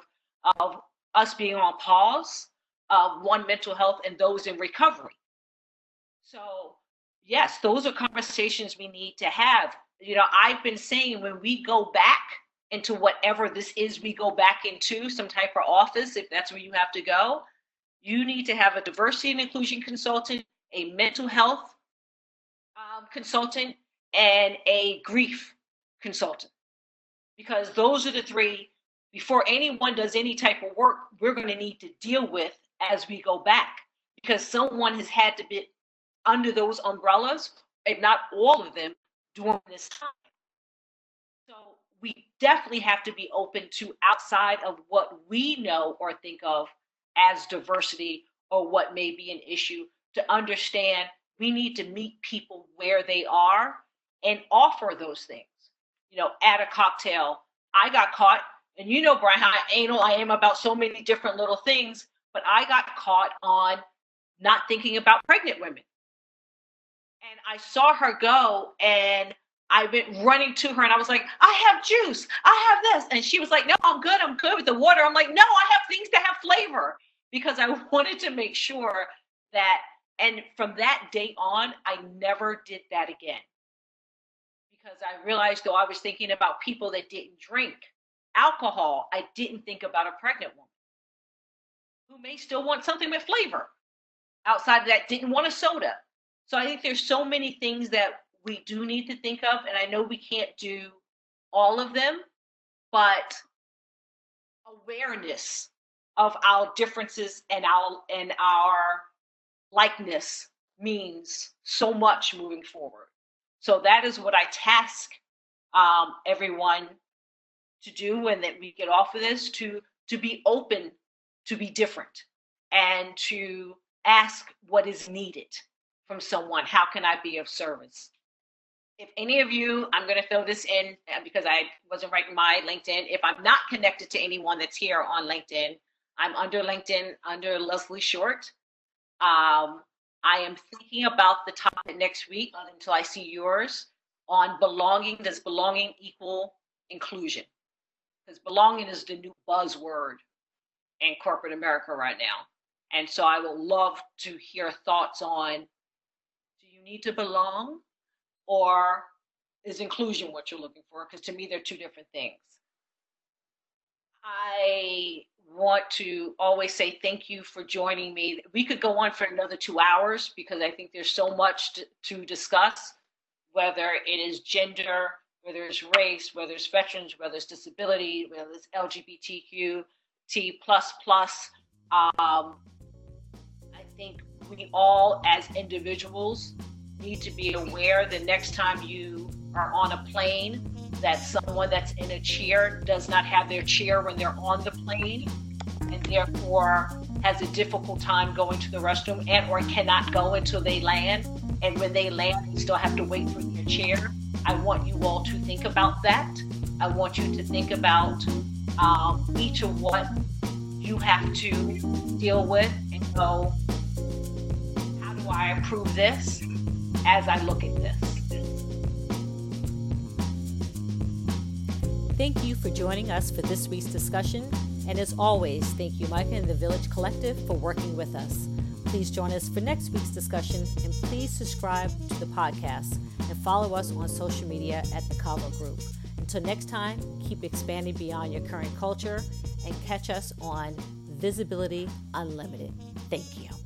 of us being on pause of one mental health and those in recovery. So yes, those are conversations we need to have. You know, I've been saying when we go back into whatever this is, we go back into some type of office, if that's where you have to go, you need to have a diversity and inclusion consultant, a mental health um, consultant, and a grief consultant. Because those are the three, before anyone does any type of work, we're going to need to deal with as we go back. Because someone has had to be under those umbrellas, if not all of them, during this time. So we definitely have to be open to outside of what we know or think of as diversity or what may be an issue to understand we need to meet people where they are and offer those things. You know, at a cocktail, I got caught, and you know, Brian, how anal I am about so many different little things, but I got caught on not thinking about pregnant women. And I saw her go, and I went running to her and I was like, I have juice, I have this. And she was like, No, I'm good, I'm good with the water. I'm like, No, I have things that have flavor because I (laughs) wanted to make sure that, and from that day on, I never did that again. Because I realized though I was thinking about people that didn't drink alcohol, I didn't think about a pregnant woman who may still want something with flavor outside of that, didn't want a soda. So I think there's so many things that we do need to think of, and I know we can't do all of them, but awareness of our differences and our and our likeness means so much moving forward. So that is what I task um, everyone to do when that we get off of this to to be open to be different and to ask what is needed from someone. How can I be of service? If any of you, I'm going to fill this in uh, because I wasn't writing my LinkedIn. If I'm not connected to anyone that's here on LinkedIn, I'm under LinkedIn under Leslie Short. Um, I am thinking about the topic next week until I see yours on belonging. Does belonging equal inclusion? Because belonging is the new buzzword in corporate America right now. And so I would love to hear thoughts on do you need to belong or is inclusion what you're looking for? Because to me, they're two different things. I want to always say thank you for joining me. We could go on for another two hours because I think there's so much to, to discuss, whether it is gender, whether it's race, whether it's veterans, whether it's disability, whether it's LGBTQ, T plus plus. Um, I think we all, as individuals, need to be aware the next time you are on a plane that someone that's in a chair does not have their chair when they're on the plane and therefore has a difficult time going to the restroom and or cannot go until they land. And when they land they still have to wait for their chair. I want you all to think about that. I want you to think about um, each of what you have to deal with and go how do i improve this as i look at this Thank you for joining us for this week's discussion. And as always, thank you, Micah and the Village Collective, for working with us. Please join us for next week's discussion and please subscribe to the podcast and follow us on social media at the Cavo Group. Until next time, keep expanding beyond your current culture and catch us on Visibility Unlimited. Thank you.